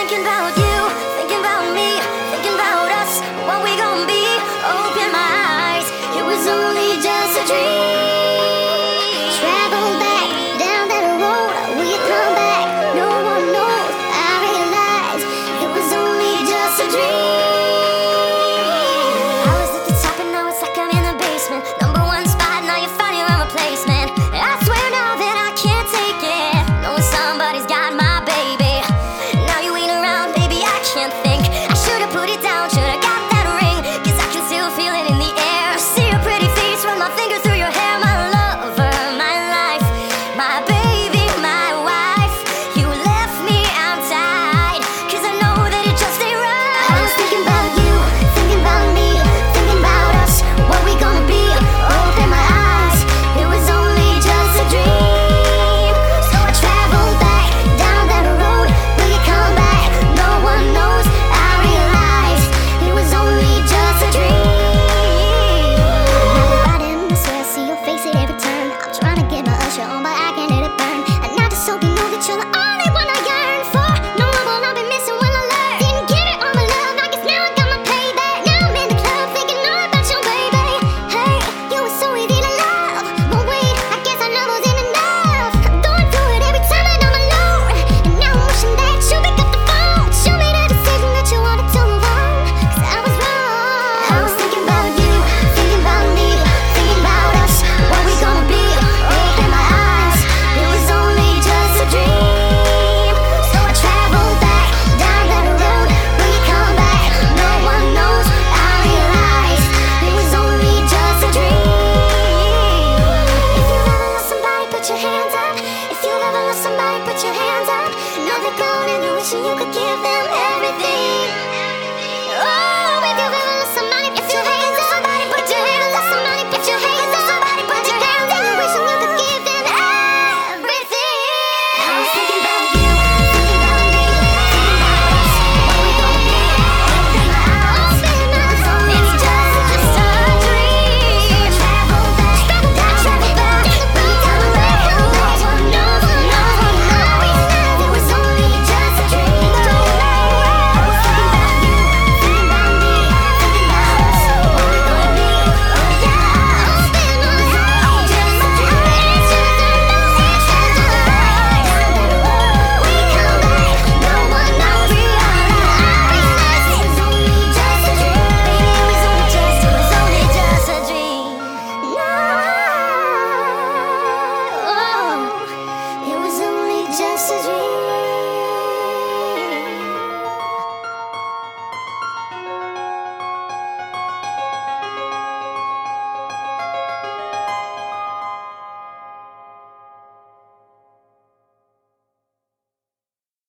thinking about you,